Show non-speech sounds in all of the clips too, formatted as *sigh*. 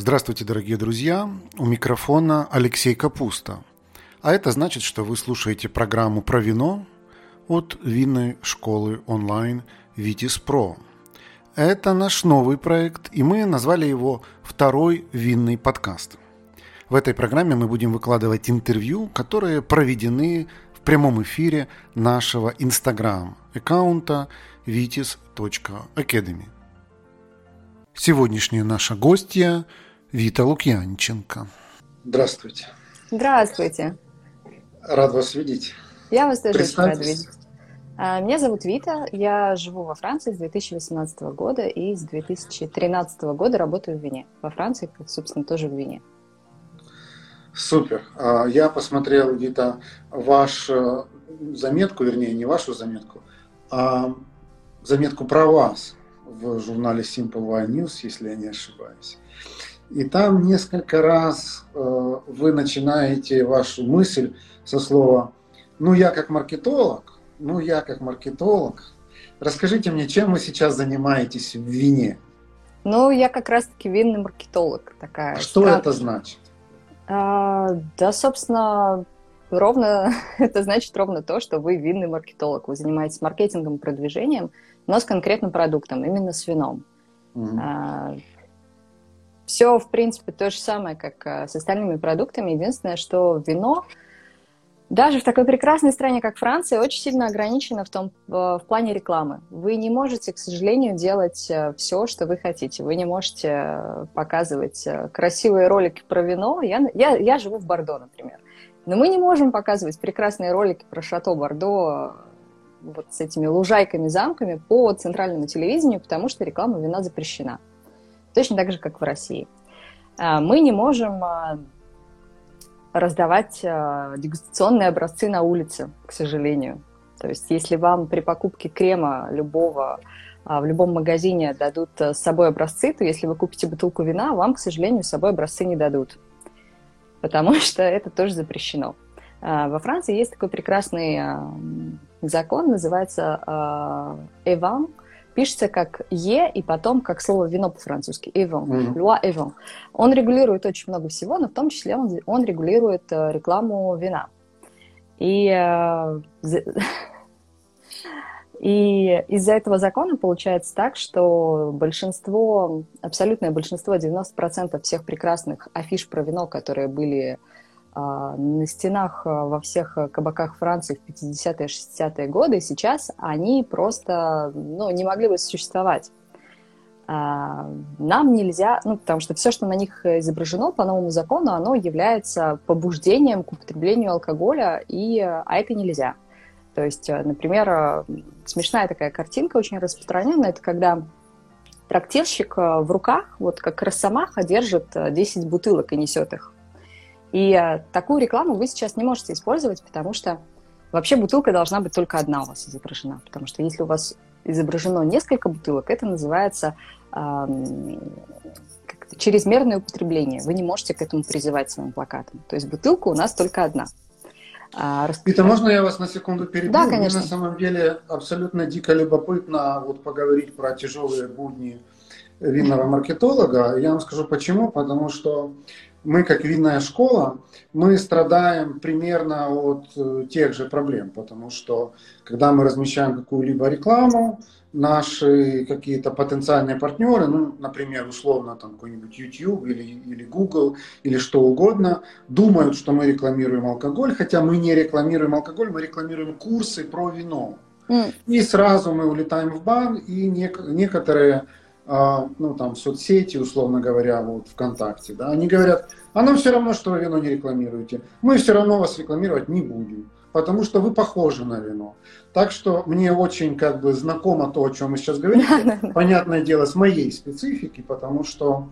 Здравствуйте, дорогие друзья! У микрофона Алексей Капуста. А это значит, что вы слушаете программу про вино от винной школы онлайн Витис Про. Это наш новый проект, и мы назвали его «Второй винный подкаст». В этой программе мы будем выкладывать интервью, которые проведены в прямом эфире нашего инстаграм-аккаунта vitis.academy. Сегодняшняя наша гостья Вита Лукьянченко. Здравствуйте. Здравствуйте. Рад вас видеть. Я вас тоже очень рада видеть. А, меня зовут Вита, я живу во Франции с 2018 года и с 2013 года работаю в Вине. Во Франции, собственно, тоже в Вине. Супер. А, я посмотрел, Вита, вашу заметку, вернее, не вашу заметку, а заметку про вас в журнале Simple Wine News, если я не ошибаюсь. И там несколько раз э, вы начинаете вашу мысль со слова «ну я как маркетолог», «ну я как маркетолог». Расскажите мне, чем вы сейчас занимаетесь в вине? Ну, я как раз-таки винный маркетолог такая. Что страт... это значит? А, да, собственно, ровно *laughs* это значит ровно то, что вы винный маркетолог. Вы занимаетесь маркетингом, продвижением, но с конкретным продуктом, именно с вином. Mm-hmm. А, все, в принципе, то же самое, как э, с остальными продуктами. Единственное, что вино даже в такой прекрасной стране, как Франция, очень сильно ограничено в, том, в плане рекламы. Вы не можете, к сожалению, делать э, все, что вы хотите. Вы не можете э, показывать красивые ролики про вино. Я, я, я живу в Бордо, например. Но мы не можем показывать прекрасные ролики про Шато Бордо вот с этими лужайками, замками по центральному телевидению, потому что реклама вина запрещена. Точно так же, как в России. А, мы не можем а, раздавать а, дегустационные образцы на улице, к сожалению. То есть, если вам при покупке крема любого в любом магазине дадут с собой образцы, то если вы купите бутылку вина, вам, к сожалению, с собой образцы не дадут, потому *laughs* что это тоже запрещено. Во Франции есть такой прекрасный закон, называется «Эван», пишется как «е» и потом как слово «вино» по-французски. «Event», mm-hmm. «loi event». Он регулирует очень много всего, но в том числе он, он регулирует э, рекламу вина. И, э, *laughs* и из-за этого закона получается так, что большинство, абсолютное большинство, 90% всех прекрасных афиш про вино, которые были а, на стенах а, во всех а, кабаках Франции в 50-е, 60-е годы, сейчас они просто ну, не могли бы существовать. Нам нельзя, ну, потому что все, что на них изображено по новому закону, оно является побуждением к употреблению алкоголя, и, а это нельзя. То есть, например, смешная такая картинка, очень распространенная, это когда трактирщик в руках, вот как росомаха, держит 10 бутылок и несет их и э, такую рекламу вы сейчас не можете использовать, потому что вообще бутылка должна быть только одна у вас изображена. Потому что если у вас изображено несколько бутылок, это называется э, чрезмерное употребление. Вы не можете к этому призывать своим плакатом. То есть бутылка у нас только одна. А, Вита, можно я вас на секунду перебью? Да, конечно. Мне на самом деле абсолютно дико любопытно вот поговорить про тяжелые будни винного маркетолога. Я вам скажу почему. Потому что мы, как винная школа, мы страдаем примерно от э, тех же проблем, потому что когда мы размещаем какую-либо рекламу, наши какие-то потенциальные партнеры, ну, например, условно там какой-нибудь YouTube или, или Google или что угодно, думают, что мы рекламируем алкоголь, хотя мы не рекламируем алкоголь, мы рекламируем курсы про вино. Mm. И сразу мы улетаем в бан, и некоторые а, ну, там, соцсети, условно говоря, вот ВКонтакте, да, они говорят, а нам все равно, что вы вино не рекламируете. Мы все равно вас рекламировать не будем, потому что вы похожи на вино. Так что мне очень как бы знакомо то, о чем мы сейчас говорим. *laughs* Понятное дело, с моей специфики, потому что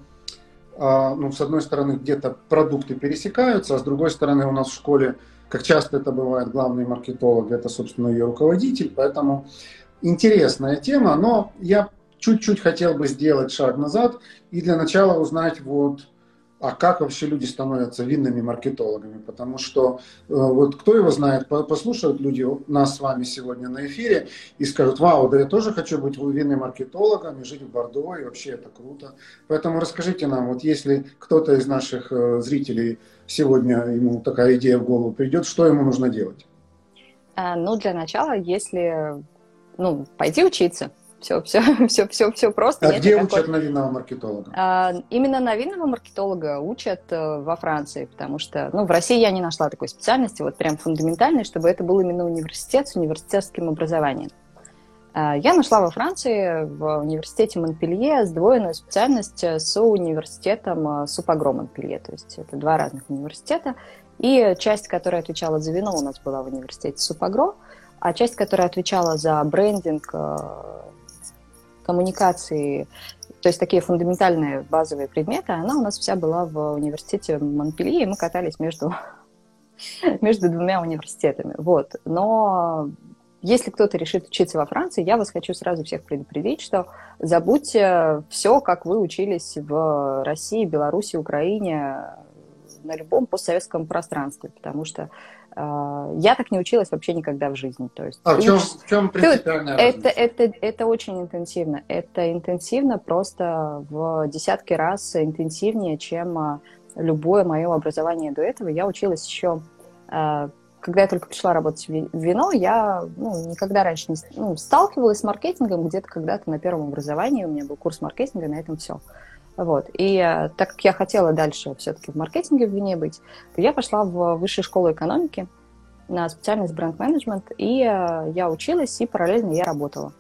а, ну, с одной стороны, где-то продукты пересекаются, а с другой стороны, у нас в школе, как часто это бывает, главный маркетолог – это, собственно, ее руководитель, поэтому интересная тема, но я чуть-чуть хотел бы сделать шаг назад и для начала узнать вот а как вообще люди становятся винными маркетологами, потому что э, вот кто его знает, послушают люди нас с вами сегодня на эфире и скажут, вау, да я тоже хочу быть винным маркетологом и жить в Бордо, и вообще это круто. Поэтому расскажите нам, вот если кто-то из наших э, зрителей сегодня ему такая идея в голову придет, что ему нужно делать? А, ну, для начала, если ну, пойти учиться, все, все, *laughs* все, все, все просто. А Нет где никакой... учат на винного маркетолога? А, именно на винного маркетолога учат а, во Франции, потому что, ну, в России я не нашла такой специальности, вот прям фундаментальной, чтобы это был именно университет с университетским образованием. А, я нашла во Франции, в университете Монпелье, сдвоенную специальность с университетом а, Супагро Монпелье, то есть это два разных университета, и часть, которая отвечала за вино, у нас была в университете Супагро, а часть, которая отвечала за брендинг, коммуникации, то есть такие фундаментальные базовые предметы, она у нас вся была в университете Монпелье, и мы катались между, *laughs* между двумя университетами. Вот. Но если кто-то решит учиться во Франции, я вас хочу сразу всех предупредить, что забудьте все, как вы учились в России, Беларуси, Украине, на любом постсоветском пространстве, потому что я так не училась вообще никогда в жизни. То есть, а в чем, в чем принципиальная ты, разница? Это, это, это очень интенсивно. Это интенсивно просто в десятки раз интенсивнее, чем э, любое мое образование до этого. Я училась еще э, когда я только пришла работать в вино, я ну, никогда раньше не ну, сталкивалась с маркетингом где-то когда-то на первом образовании. У меня был курс маркетинга, на этом все. Вот. И э, так как я хотела дальше все-таки в маркетинге в вине быть, то я пошла в высшую школу экономики на специальность бренд-менеджмент, и э, я училась, и параллельно я работала.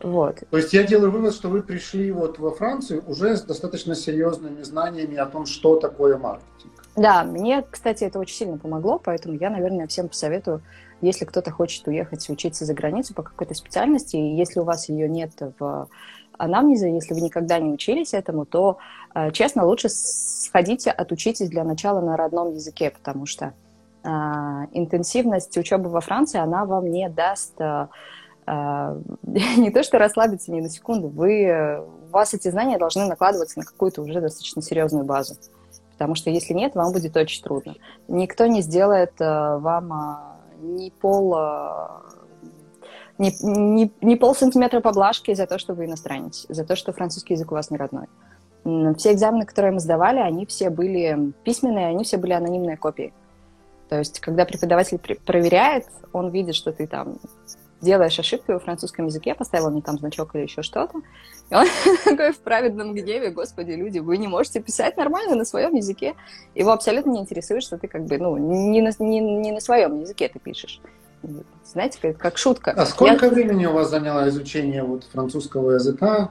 Вот. То есть я делаю вывод, что вы пришли вот во Францию уже с достаточно серьезными знаниями о том, что такое маркетинг. Да, мне, кстати, это очень сильно помогло, поэтому я, наверное, всем посоветую, если кто-то хочет уехать учиться за границу по какой-то специальности, и если у вас ее нет в анамнеза, если вы никогда не учились этому, то, э, честно, лучше сходите, отучитесь для начала на родном языке, потому что э, интенсивность учебы во Франции, она вам не даст э, *laughs* не то что расслабиться ни на секунду, вы, у вас эти знания должны накладываться на какую-то уже достаточно серьезную базу. Потому что если нет, вам будет очень трудно. Никто не сделает вам ни пол не, не, не полсантиметра поблажки за то, что вы иностранец, за то, что французский язык у вас не родной. Все экзамены, которые мы сдавали, они все были письменные, они все были анонимные копии. То есть, когда преподаватель проверяет, он видит, что ты там делаешь ошибку во французском языке, поставил не там значок или еще что-то. И он *laughs* такой в праведном гневе, господи, люди, вы не можете писать нормально на своем языке. Его абсолютно не интересует, что ты как бы, ну, не на, не, не на своем языке ты пишешь знаете, как, как шутка. А сколько Я... времени у вас заняло изучение вот французского языка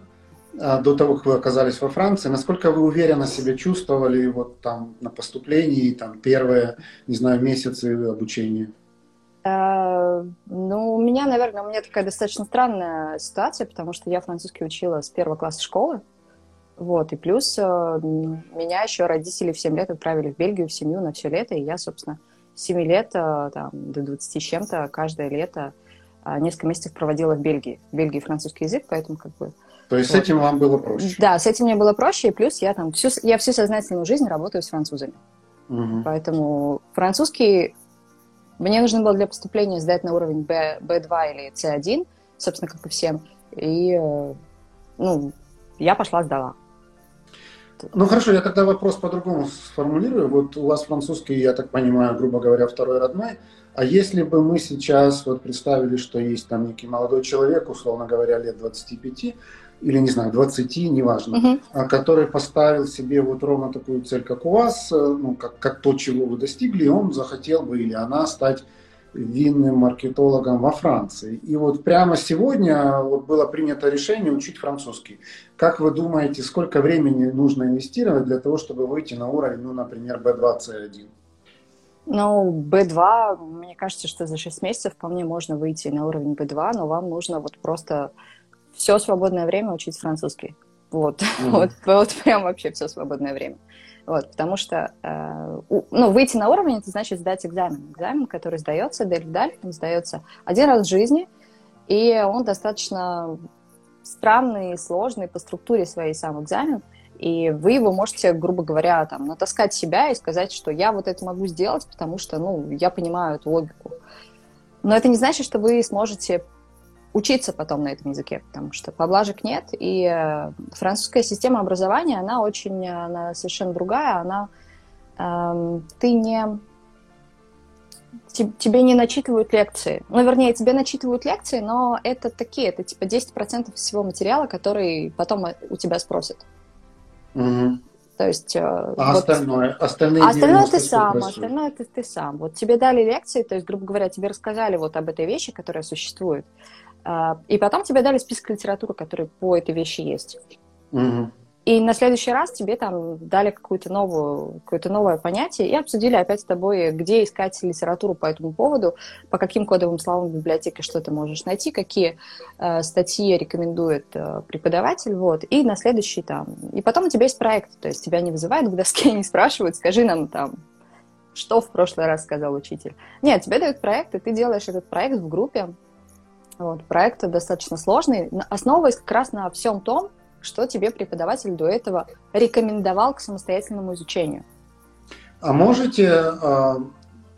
а, до того, как вы оказались во Франции? Насколько вы уверенно себя чувствовали вот там на поступлении, там первые, не знаю, месяцы обучения? Uh, ну, у меня, наверное, у меня такая достаточно странная ситуация, потому что я французский учила с первого класса школы. Вот, и плюс uh, меня еще родители в 7 лет отправили в Бельгию, в семью на все лето, и я, собственно, 7 лет э, там, до 20 с чем-то каждое лето э, несколько месяцев проводила в Бельгии. В Бельгии французский язык, поэтому как бы... То есть вот. с этим вам было проще? Да, с этим мне было проще, и плюс я там всю, я всю сознательную жизнь работаю с французами. Угу. Поэтому французский мне нужно было для поступления сдать на уровень B, B2 или C1, собственно, как и всем. И, э, ну, я пошла, сдала. Ну хорошо, я тогда вопрос по-другому сформулирую. Вот у вас французский, я так понимаю, грубо говоря, второй родной. А если бы мы сейчас вот представили, что есть там некий молодой человек, условно говоря, лет 25, или, не знаю, 20, неважно, угу. который поставил себе вот ровно такую цель, как у вас, э, ну, как, как то, чего вы достигли, и он захотел бы или она стать винным маркетологом во Франции. И вот прямо сегодня вот было принято решение учить французский. Как вы думаете, сколько времени нужно инвестировать для того, чтобы выйти на уровень, ну, например, B2, C1? Ну, B2, мне кажется, что за 6 месяцев вполне можно выйти на уровень B2, но вам нужно вот просто все свободное время учить французский. Вот, *laughs* mm-hmm. вот, вот прям вообще все свободное время. Вот, потому что э, ну, выйти на уровень это значит сдать экзамен. Экзамен, который сдается дель вдаль, он сдается один раз в жизни, и он достаточно странный, сложный по структуре своей сам экзамен. И вы его можете, грубо говоря, там, натаскать себя и сказать, что я вот это могу сделать, потому что, ну, я понимаю эту логику. Но это не значит, что вы сможете учиться потом на этом языке, потому что поблажек нет, и э, французская система образования, она очень, она совершенно другая, она, э, ты не, тебе не начитывают лекции, ну, вернее, тебе начитывают лекции, но это такие, это типа 10% всего материала, который потом у тебя спросят. Угу. То есть... Э, а вот, остальное? Остальные остальное ты сам, просят. остальное ты, ты сам. Вот тебе дали лекции, то есть, грубо говоря, тебе рассказали вот об этой вещи, которая существует, а, и потом тебе дали список литературы, который по этой вещи есть. Угу. И на следующий раз тебе там дали какую-то новую, какое-то новое понятие и обсудили опять с тобой, где искать литературу по этому поводу, по каким кодовым словам в библиотеке что ты можешь найти, какие э, статьи рекомендует э, преподаватель, вот, и на следующий там. И потом у тебя есть проект, то есть тебя не вызывают к доске, не спрашивают, скажи нам там, что в прошлый раз сказал учитель. Нет, тебе дают проект, и ты делаешь этот проект в группе. Вот, проект достаточно сложный, основываясь как раз на всем том, что тебе преподаватель до этого рекомендовал к самостоятельному изучению. А можете э,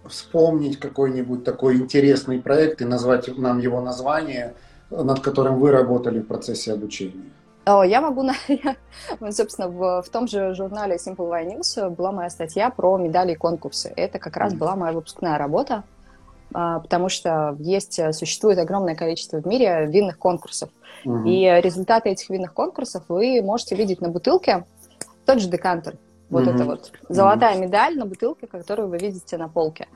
вспомнить какой-нибудь такой интересный проект и назвать нам его название, над которым вы работали в процессе обучения? Я могу, *laughs* я, собственно, в, в том же журнале Simple Wine News была моя статья про медали и конкурсы. Это как раз была моя выпускная работа, потому что есть, существует огромное количество в мире винных конкурсов. Угу. И результаты этих винных конкурсов вы можете видеть на бутылке. Тот же декантер. Вот угу. это вот золотая угу. медаль на бутылке, которую вы видите на полке.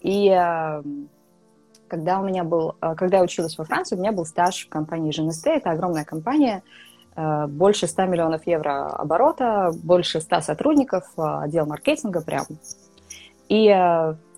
И э, когда у меня был, э, когда я училась во Франции, у меня был стаж в компании ЖНСТ. Это огромная компания, э, больше 100 миллионов евро оборота, больше 100 сотрудников, отдел маркетинга прям. И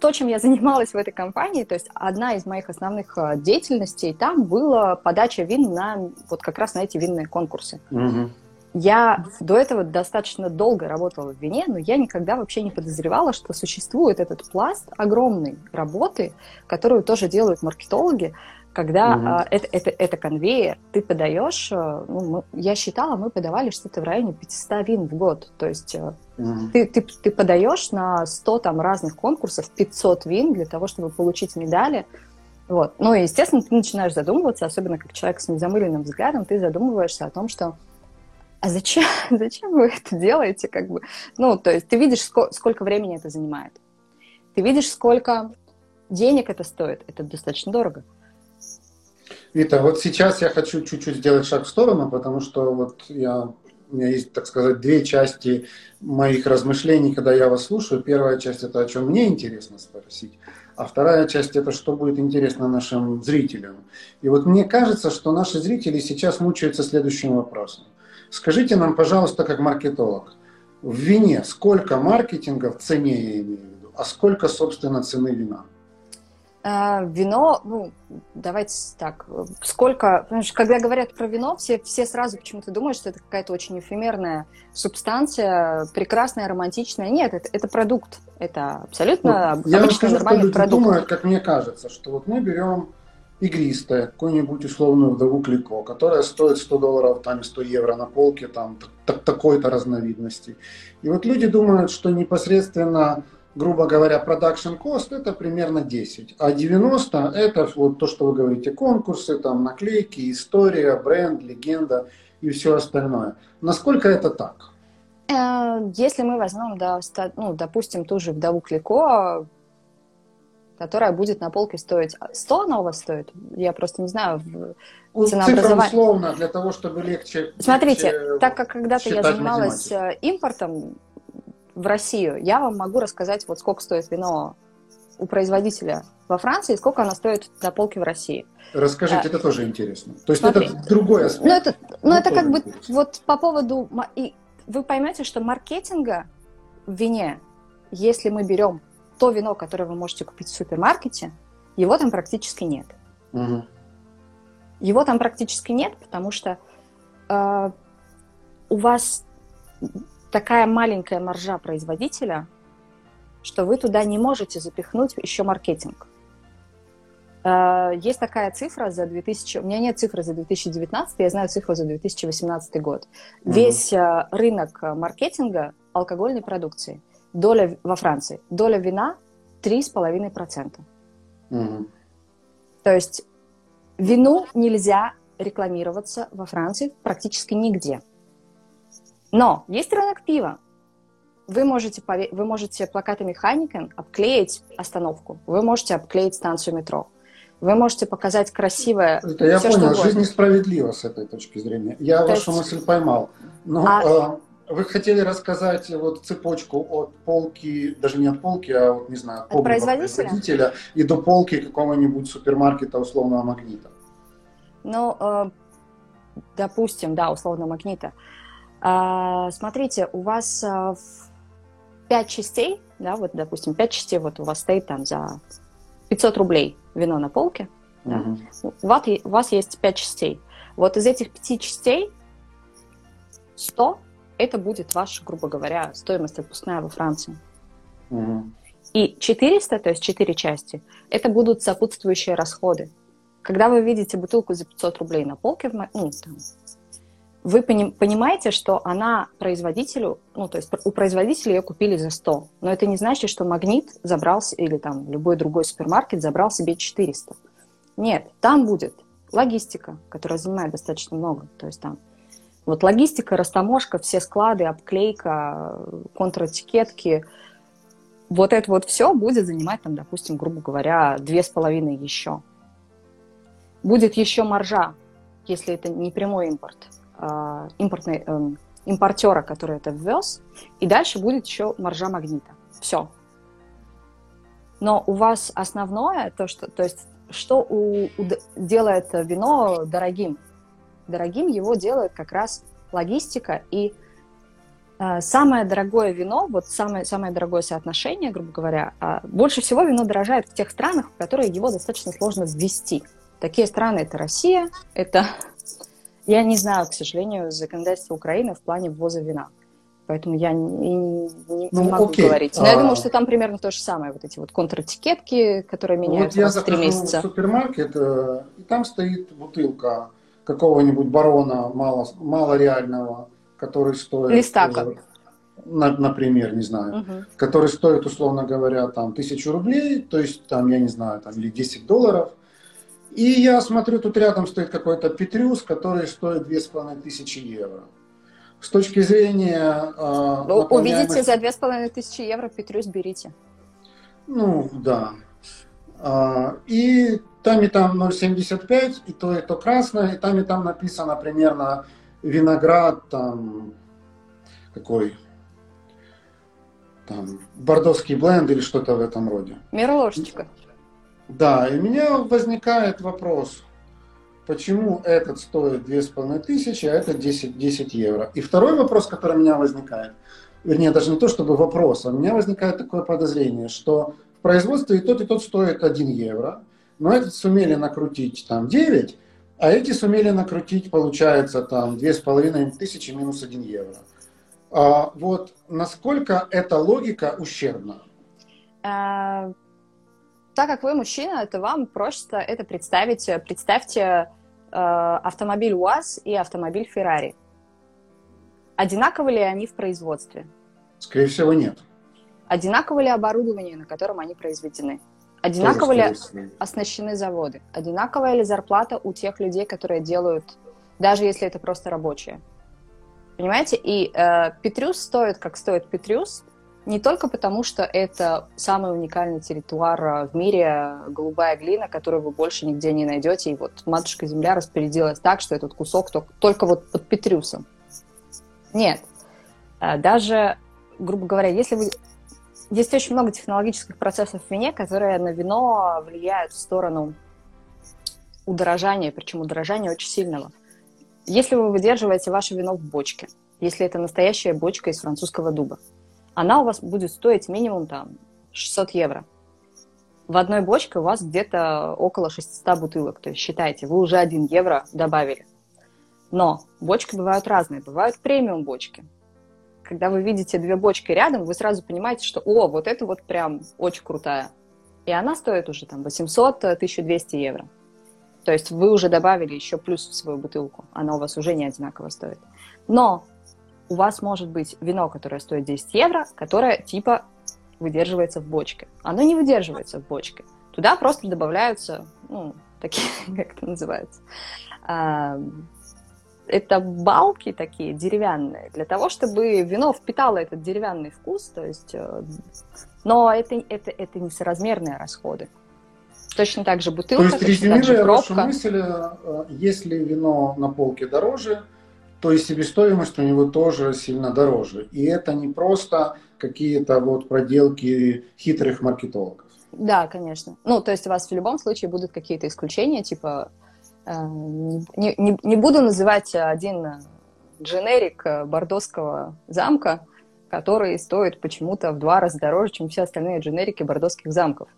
то, чем я *laughs* занималась в этой компании, то есть одна из моих основных э, деятельностей там была подача вин на вот как раз на эти винные конкурсы. Угу. Я до этого достаточно долго работала в вине, но я никогда вообще не подозревала, что существует этот пласт огромной работы, которую тоже делают маркетологи, когда угу. а, это, это, это конвейер, ты подаешь, э, ну, мы, я считала, мы подавали что-то в районе 500 вин в год. То есть угу. ты, ты, ты подаешь на 100 там, разных конкурсов 500 вин для того, чтобы получить медали. Вот. Ну и, естественно, ты начинаешь задумываться, особенно как человек с незамыленным взглядом, ты задумываешься о том, что а зачем, *laughs* зачем вы это делаете? Как бы? Ну, то есть ты видишь, сколько, сколько времени это занимает. Ты видишь, сколько денег это стоит. Это достаточно дорого. Вита, вот сейчас я хочу чуть-чуть сделать шаг в сторону, потому что вот я, у меня есть, так сказать, две части моих размышлений, когда я вас слушаю. Первая часть – это о чем мне интересно спросить, а вторая часть – это что будет интересно нашим зрителям. И вот мне кажется, что наши зрители сейчас мучаются следующим вопросом. Скажите нам, пожалуйста, как маркетолог, в вине сколько маркетинга в цене, я имею в виду, а сколько, собственно, цены вина? А, вино, ну, давайте так, сколько, потому что когда говорят про вино, все, все сразу почему-то думают, что это какая-то очень эфемерная субстанция, прекрасная, романтичная. Нет, это, это продукт, это абсолютно ну, я вам скажу, нормальный что люди продукт. думают, как мне кажется, что вот мы берем игристое, какую-нибудь условную вдову Клико, которая стоит 100 долларов, там 100 евро на полке, там такой-то разновидности. И вот люди думают, что непосредственно грубо говоря, production cost это примерно 10, а 90 это вот то, что вы говорите, конкурсы, там наклейки, история, бренд, легенда и все остальное. Насколько это так? Э, если мы возьмем, да, ну, допустим, ту же вдову Клико, которая будет на полке стоить 100, она у вас стоит? Я просто не знаю ну, ценообразование. условно, для того, чтобы легче... Смотрите, легче так как когда-то я занималась математику. Э, импортом, в Россию, я вам могу рассказать, вот сколько стоит вино у производителя во Франции, сколько оно стоит на полке в России. Расскажите, а, это тоже интересно. То есть смотри, это другой аспект. Ну, это, ну, это как бы интересно. вот по поводу... И вы поймете, что маркетинга в вине, если мы берем то вино, которое вы можете купить в супермаркете, его там практически нет. Угу. Его там практически нет, потому что э, у вас такая маленькая маржа производителя, что вы туда не можете запихнуть еще маркетинг. Э, есть такая цифра за 2000... У меня нет цифры за 2019, я знаю цифру за 2018 год. Угу. Весь э, рынок маркетинга алкогольной продукции, доля во Франции, доля вина 3,5%. Угу. То есть вину нельзя рекламироваться во Франции практически нигде. Но есть рынок пива. Вы можете, вы можете плакатами Heineken обклеить остановку, вы можете обклеить станцию метро, вы можете показать красивое... Это я все, понял, жизнь несправедлива с этой точки зрения. Я То вашу есть... мысль поймал. Но а... э, вы хотели рассказать вот цепочку от полки, даже не от полки, а вот, не знаю, от, от производителя? производителя и до полки какого-нибудь супермаркета условного магнита. Ну, э, допустим, да, условно магнита. Э, смотрите, у вас э, пять частей, да, вот, допустим, пять частей вот у вас стоит там за 500 рублей вино на полке, да, угу. у, вас, у вас есть пять частей. Вот из этих пяти частей 100 это будет ваша, грубо говоря, стоимость отпускная во Франции. Угу. И 400, то есть 4 части, это будут сопутствующие расходы. Когда вы видите бутылку за 500 рублей на полке, ну, там, вы понимаете, что она производителю, ну, то есть у производителя ее купили за 100, но это не значит, что Магнит забрался, или там любой другой супермаркет забрал себе 400. Нет, там будет логистика, которая занимает достаточно много, то есть там вот логистика, растаможка, все склады, обклейка, контратикетки, вот это вот все будет занимать там, допустим, грубо говоря, две с половиной еще. Будет еще маржа, если это не прямой импорт, а, импортный, э, импортера, который это ввез, и дальше будет еще маржа магнита. Все. Но у вас основное, то, что, то есть, что у, у, делает вино дорогим? Дорогим его делает как раз логистика и э, самое дорогое вино, вот самое, самое дорогое соотношение, грубо говоря, э, больше всего вино дорожает в тех странах, в которые его достаточно сложно ввести. Такие страны это Россия, это я не знаю, к сожалению, законодательство Украины в плане ввоза вина. Поэтому я не, не, ну, не могу окей. говорить. Но а... я думаю, что там примерно то же самое. Вот эти вот контратикетки, которые меняются вот в три месяца. в супермаркет, э, и там стоит бутылка какого-нибудь барона мало, мало реального, который стоит... Листака. Э, например, не знаю, угу. который стоит, условно говоря, там тысячу рублей, то есть там, я не знаю, там или 10 долларов – и я смотрю, тут рядом стоит какой-то Петрюс, который стоит 2500 евро. С точки зрения... Э, Вы увидите за 2500 евро Петрюс, берите. Ну, да. А, и там и там 0,75, и то, и то красное, и там и там написано примерно виноград, там, какой, там, бордовский бленд или что-то в этом роде. Мерложечка. Да, и у меня возникает вопрос, почему этот стоит 2500, а этот 10, 10 евро. И второй вопрос, который у меня возникает, вернее, даже не то чтобы вопрос, а у меня возникает такое подозрение, что в производстве и тот, и тот стоит 1 евро, но этот сумели накрутить там 9, а эти сумели накрутить, получается, там 2500 минус 1 евро. А вот насколько эта логика ущербна? Так как вы мужчина, то вам просто это представить. Представьте э, автомобиль УАЗ и автомобиль Феррари. Одинаковы ли они в производстве? Скорее всего, нет. Одинаково ли оборудование, на котором они произведены? Одинаково ли оснащены заводы? Одинаковая ли зарплата у тех людей, которые делают, даже если это просто рабочие? Понимаете? И э, Петрюс стоит, как стоит Петрюс, не только потому, что это самый уникальный территуар э, в мире, голубая глина, которую вы больше нигде не найдете, и вот матушка Земля распорядилась так, что этот кусок только, только вот под Петрюсом. Нет. Э, даже, грубо говоря, если вы... Есть очень много технологических процессов в вине, которые на вино влияют в сторону удорожания, причем удорожания очень сильного. Если вы выдерживаете ваше вино в бочке, если это настоящая бочка из французского дуба, она у вас будет стоить минимум там 600 евро. В одной бочке у вас где-то около 600 бутылок. То есть считайте, вы уже 1 евро добавили. Но бочки бывают разные. Бывают премиум бочки. Когда вы видите две бочки рядом, вы сразу понимаете, что о, вот это вот прям очень крутая. и она стоит уже там 800-1200 евро. То есть вы уже добавили еще плюс в свою бутылку, она у вас уже не одинаково стоит. Но у вас может быть вино, которое стоит 10 евро, которое типа выдерживается в бочке. Оно не выдерживается в бочке. Туда просто добавляются, ну, такие, *laughs* как это называется, это балки такие деревянные, для того, чтобы вино впитало этот деревянный вкус, то есть, э, но это, это, это несоразмерные расходы. Точно так же бутылка, то есть, резюмируя вашу мысль, э, если вино на полке дороже, то и себестоимость у него тоже сильно дороже. И это не просто какие-то вот проделки хитрых маркетологов. Да, конечно. Ну, то есть у вас в любом случае будут какие-то исключения, типа Э, не, не, не буду называть один дженерик бордосского замка, который стоит почему-то в два раза дороже, чем все остальные дженерики бордосских замков.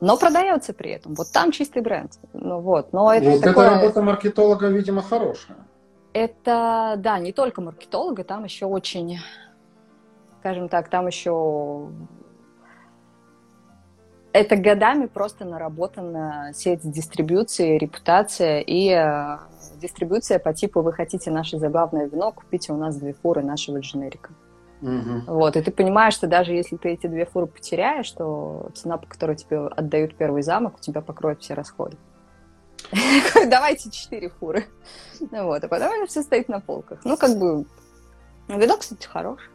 Но продается при этом. Вот там чистый бренд. Ну вот. Но это вот такое... эта работа маркетолога, видимо, хорошая. Это, да, не только маркетолога, там еще очень, скажем так, там еще это годами просто наработана сеть дистрибьюции, репутация и э, дистрибьюция по типу «Вы хотите наше забавное вино, купите у нас две фуры нашего дженерика». Угу. Вот, и ты понимаешь, что даже если ты эти две фуры потеряешь, то цена, по которой тебе отдают первый замок, у тебя покроет все расходы. *laughs* Давайте четыре фуры. Вот, а потом это все стоит на полках. Ну, как бы, вино, кстати, хороший.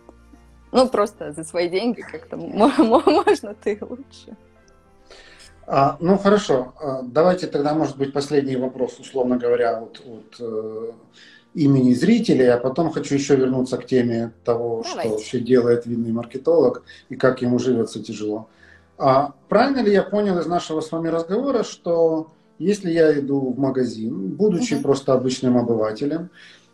Ну, просто за свои деньги как-то можно ты лучше. А, ну хорошо, а, давайте тогда, может быть, последний вопрос, условно говоря, от, от э, имени зрителей, а потом хочу еще вернуться к теме того, давайте. что вообще делает винный маркетолог и как ему живется тяжело. А правильно ли я понял из нашего с вами разговора, что если я иду в магазин, будучи угу. просто обычным обывателем,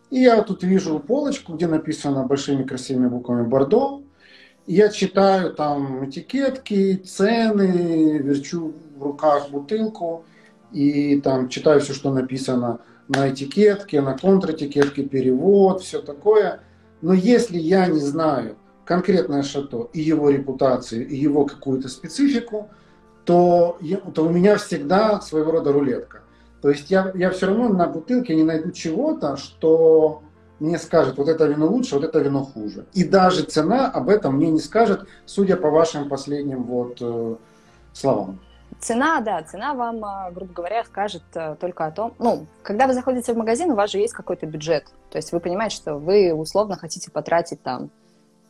и я тут вижу полочку, где написано большими красивыми буквами Бордо, я читаю там этикетки, цены, верчу в руках бутылку и там читаю все, что написано на этикетке, на контратикетке, перевод, все такое. Но если я не знаю конкретное шато и его репутацию, и его какую-то специфику, то, то у меня всегда своего рода рулетка. То есть я, я все равно на бутылке не найду чего-то, что мне скажет, вот это вино лучше, вот это вино хуже. И даже цена об этом мне не скажет, судя по вашим последним вот э, словам. Цена, да, цена вам, а, грубо говоря, скажет э, только о том, ну, когда вы заходите в магазин, у вас же есть какой-то бюджет. То есть вы понимаете, что вы условно хотите потратить там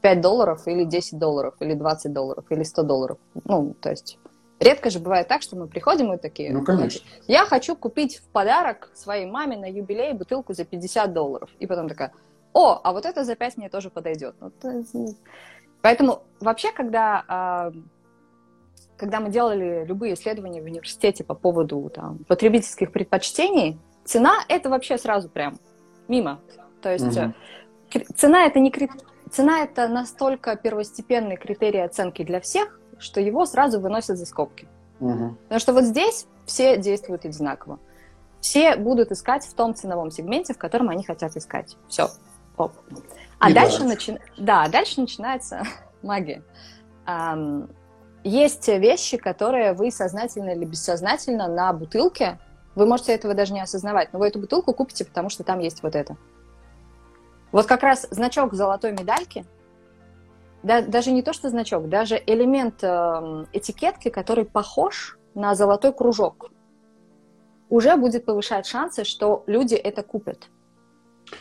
5 долларов или 10 долларов, или 20 долларов, или 100 долларов. Ну, то есть Редко же бывает так, что мы приходим и такие, ну, конечно. я хочу купить в подарок своей маме на юбилей бутылку за 50 долларов. И потом такая, о, а вот это за 5 мне тоже подойдет. Поэтому вообще, когда, а, когда мы делали любые исследования в университете по поводу там, потребительских предпочтений, цена это вообще сразу прям мимо. То есть угу. цена это не цена это настолько первостепенный критерий оценки для всех, что его сразу выносят за скобки. Угу. Потому что вот здесь все действуют одинаково. Все будут искать в том ценовом сегменте, в котором они хотят искать. Все. Оп. А дальше, начи... да, дальше начинается *laughs* магия. Um, есть вещи, которые вы сознательно или бессознательно на бутылке, вы можете этого даже не осознавать, но вы эту бутылку купите, потому что там есть вот это. Вот как раз значок золотой медальки – да, даже не то, что значок, даже элемент э, этикетки, который похож на золотой кружок, уже будет повышать шансы, что люди это купят.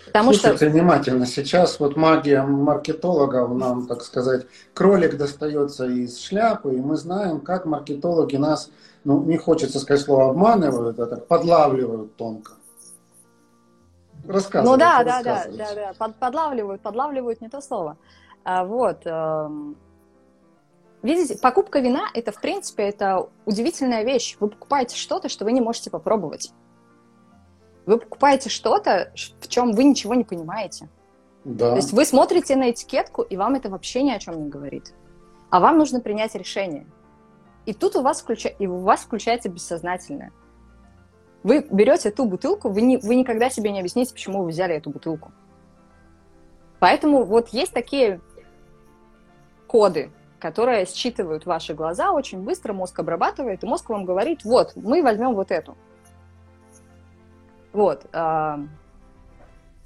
Потому Слушайте что... внимательно, сейчас вот магия маркетолога, нам, так сказать, кролик достается из шляпы, и мы знаем, как маркетологи нас, ну, не хочется сказать слово обманывают, а так подлавливают тонко. Рассказывайте. Ну да, да, да, да, да, Под, подлавливают, подлавливают не то слово. А, вот. Эм, видите, покупка вина – это, в принципе, это удивительная вещь. Вы покупаете что-то, что вы не можете попробовать. Вы покупаете что-то, в чем вы ничего не понимаете. Да. То есть вы смотрите на этикетку, и вам это вообще ни о чем не говорит. А вам нужно принять решение. И тут у вас, включа... и у вас включается бессознательное. Вы берете ту бутылку, вы, не... вы никогда себе не объясните, почему вы взяли эту бутылку. Поэтому вот есть такие коды. которые считывают ваши глаза очень быстро, мозг обрабатывает, и мозг вам говорит, вот, мы возьмем вот эту. Вот. А,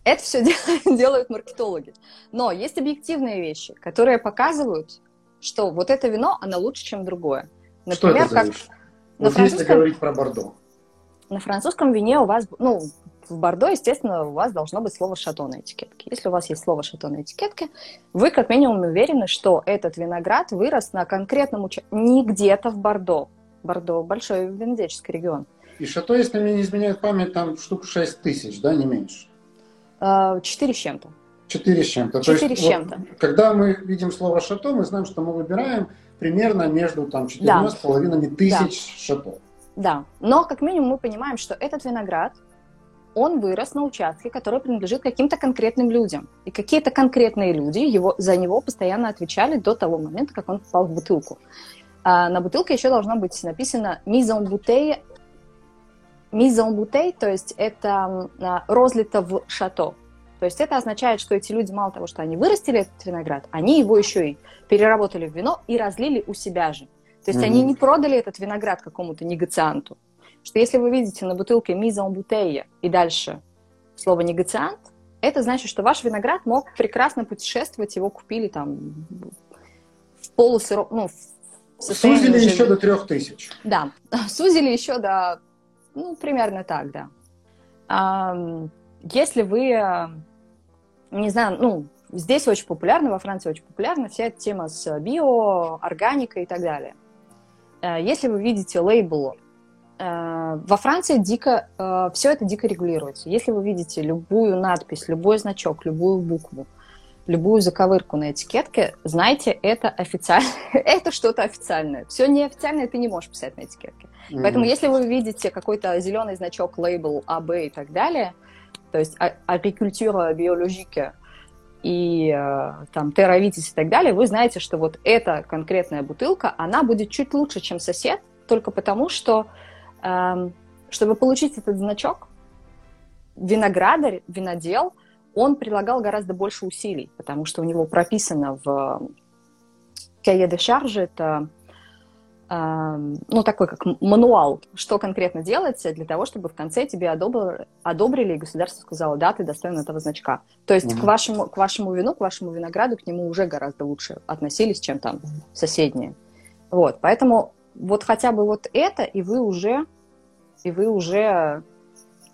это все *laughs* делают маркетологи. Но есть объективные вещи, которые показывают, что вот это вино, оно лучше, чем другое. Например, что это за как... На вот французском... если говорить про Бордо. На французском вине у вас, ну, в Бордо, естественно, у вас должно быть слово «шато» на этикетке. Если у вас есть слово «шато» на этикетке, вы как минимум уверены, что этот виноград вырос на конкретном участке, не где-то в Бордо. Бордо – большой винодельческий регион. И «шато», если мне не изменяет память, там штук 6 тысяч, да, не меньше? А, четыре с чем-то. Четыре с чем-то. Четыре с чем-то. Вот, когда мы видим слово «шато», мы знаем, что мы выбираем примерно между там четырьмя с половиной тысяч да. шато. Да, но как минимум мы понимаем, что этот виноград, он вырос на участке, который принадлежит каким-то конкретным людям. И какие-то конкретные люди его, за него постоянно отвечали до того момента, как он попал в бутылку. А на бутылке еще должно быть написано «mise en bouteille», «mise en bouteille», то есть это а, «розлито в шато». То есть это означает, что эти люди мало того, что они вырастили этот виноград, они его еще и переработали в вино и разлили у себя же. То есть mm-hmm. они не продали этот виноград какому-то негацианту. Что если вы видите на бутылке «Mise en bouteille» и дальше слово «негациант», это значит, что ваш виноград мог прекрасно путешествовать, его купили там в полусыром, ну, в Сузили уже... еще до трех тысяч. Да, *laughs* сузили еще до, ну, примерно так, да. А, если вы не знаю, ну, здесь очень популярна, во Франции очень популярна вся эта тема с био, органикой и так далее. Э, если вы видите лейбл, э, во Франции дико, э, все это дико регулируется. Если вы видите любую надпись, любой значок, любую букву, любую заковырку на этикетке, знайте, это официально, *laughs* это что-то официальное. Все неофициальное ты не можешь писать на этикетке. Mm-hmm. Поэтому если вы видите какой-то зеленый значок, лейбл АБ и так далее, то есть агрикультура биологика и э, там теравитис и так далее, вы знаете, что вот эта конкретная бутылка, она будет чуть лучше, чем сосед, только потому что, чтобы получить этот значок, виноградарь, винодел, он прилагал гораздо больше усилий, потому что у него прописано в Кае де Шарже, это ну, такой как мануал, что конкретно делается для того, чтобы в конце тебе одобрили, одобрили и государство сказало, да, ты достоин этого значка. То есть mm-hmm. к, вашему, к вашему вину, к вашему винограду, к нему уже гораздо лучше относились, чем там соседние. Вот, поэтому вот хотя бы вот это, и вы уже, и вы уже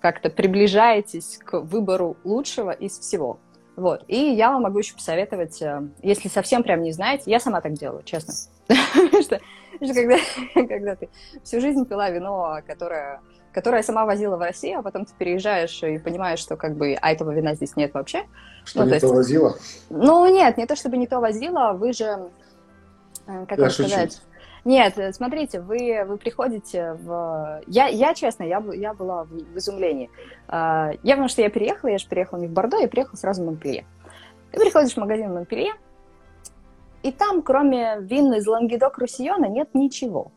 как-то приближаетесь к выбору лучшего из всего. Вот. И я вам могу еще посоветовать, э, если совсем прям не знаете, я сама так делаю, честно. *laughs* что, *laughs* когда, ты всю жизнь пила вино, которое, которое сама возила в Россию, а потом ты переезжаешь и понимаешь, что как бы, а этого вина здесь нет вообще. Что ну, не то, возила? Ну, нет, не то чтобы не то возила, вы же, э, как вам сказать... Нет, э, смотрите, вы, вы приходите в... Я, я честно, я, я была в, изумлении. А, я, потому что я переехала, я же переехала не в Бордо, я приехала сразу в Монпелье. Ты приходишь в магазин Монпелье, и там, кроме вин из Лангедок-Руссиона, нет ничего.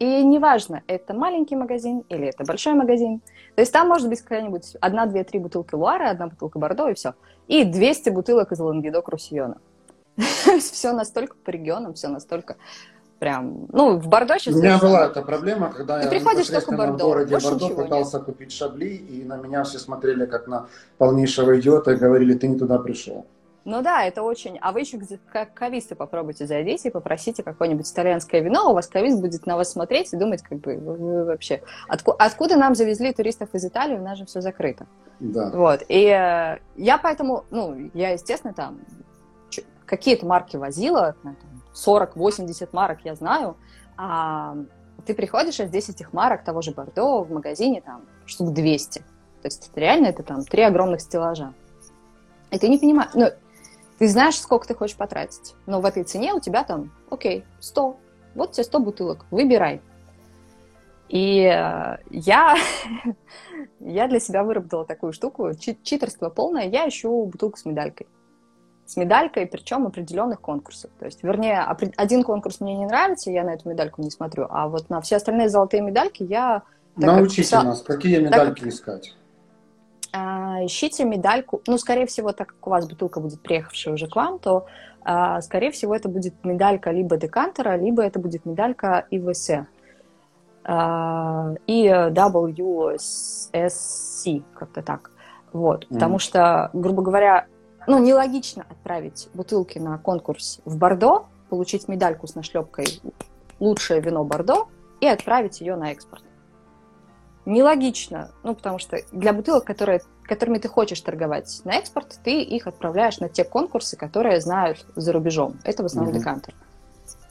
И неважно, это маленький магазин или это большой магазин. То есть там может быть какая-нибудь одна, две, три бутылки Луара, одна бутылка Бордо и все. И 200 бутылок из Лангедок-Руссиона. *laughs* все настолько по регионам, все настолько прям, ну, в Бордо сейчас... У меня была эта проблема, когда Ты я приходишь только в Бордо, в городе Бордо пытался нет. купить шабли, и на меня все смотрели как на полнейшего идиота и говорили, ты не туда пришел. Ну да, это очень... А вы еще как кависты попробуйте зайдите и попросите какое-нибудь итальянское вино, у вас кавист будет на вас смотреть и думать, как бы, вы вообще... Отку... Откуда нам завезли туристов из Италии, у нас же все закрыто. Да. Вот, и э, я поэтому, ну, я, естественно, там какие-то марки возила, 40-80 марок я знаю, а ты приходишь, а здесь этих марок того же Бордо в магазине там штук 200. То есть это реально это там три огромных стеллажа. И ты не понимаешь, ну, ты знаешь, сколько ты хочешь потратить, но в этой цене у тебя там, окей, 100, вот тебе 100 бутылок, выбирай. И э, я, *laughs* я для себя выработала такую штуку, читерство полное, я ищу бутылку с медалькой с медалькой, причем определенных конкурсов. То есть, вернее, один конкурс мне не нравится, я на эту медальку не смотрю, а вот на все остальные золотые медальки я... Научите писал... нас, какие медальки так, искать. А, ищите медальку, ну, скорее всего, так как у вас бутылка будет приехавшая уже к вам, то а, скорее всего, это будет медалька либо декантера, либо это будет медалька ИВС. А, и WSC, как-то так. Вот, mm. потому что, грубо говоря, ну, нелогично отправить бутылки на конкурс в Бордо, получить медальку с нашлепкой «Лучшее вино Бордо» и отправить ее на экспорт. Нелогично, ну, потому что для бутылок, которые, которыми ты хочешь торговать на экспорт, ты их отправляешь на те конкурсы, которые знают за рубежом. Это в основном mm-hmm. декантер.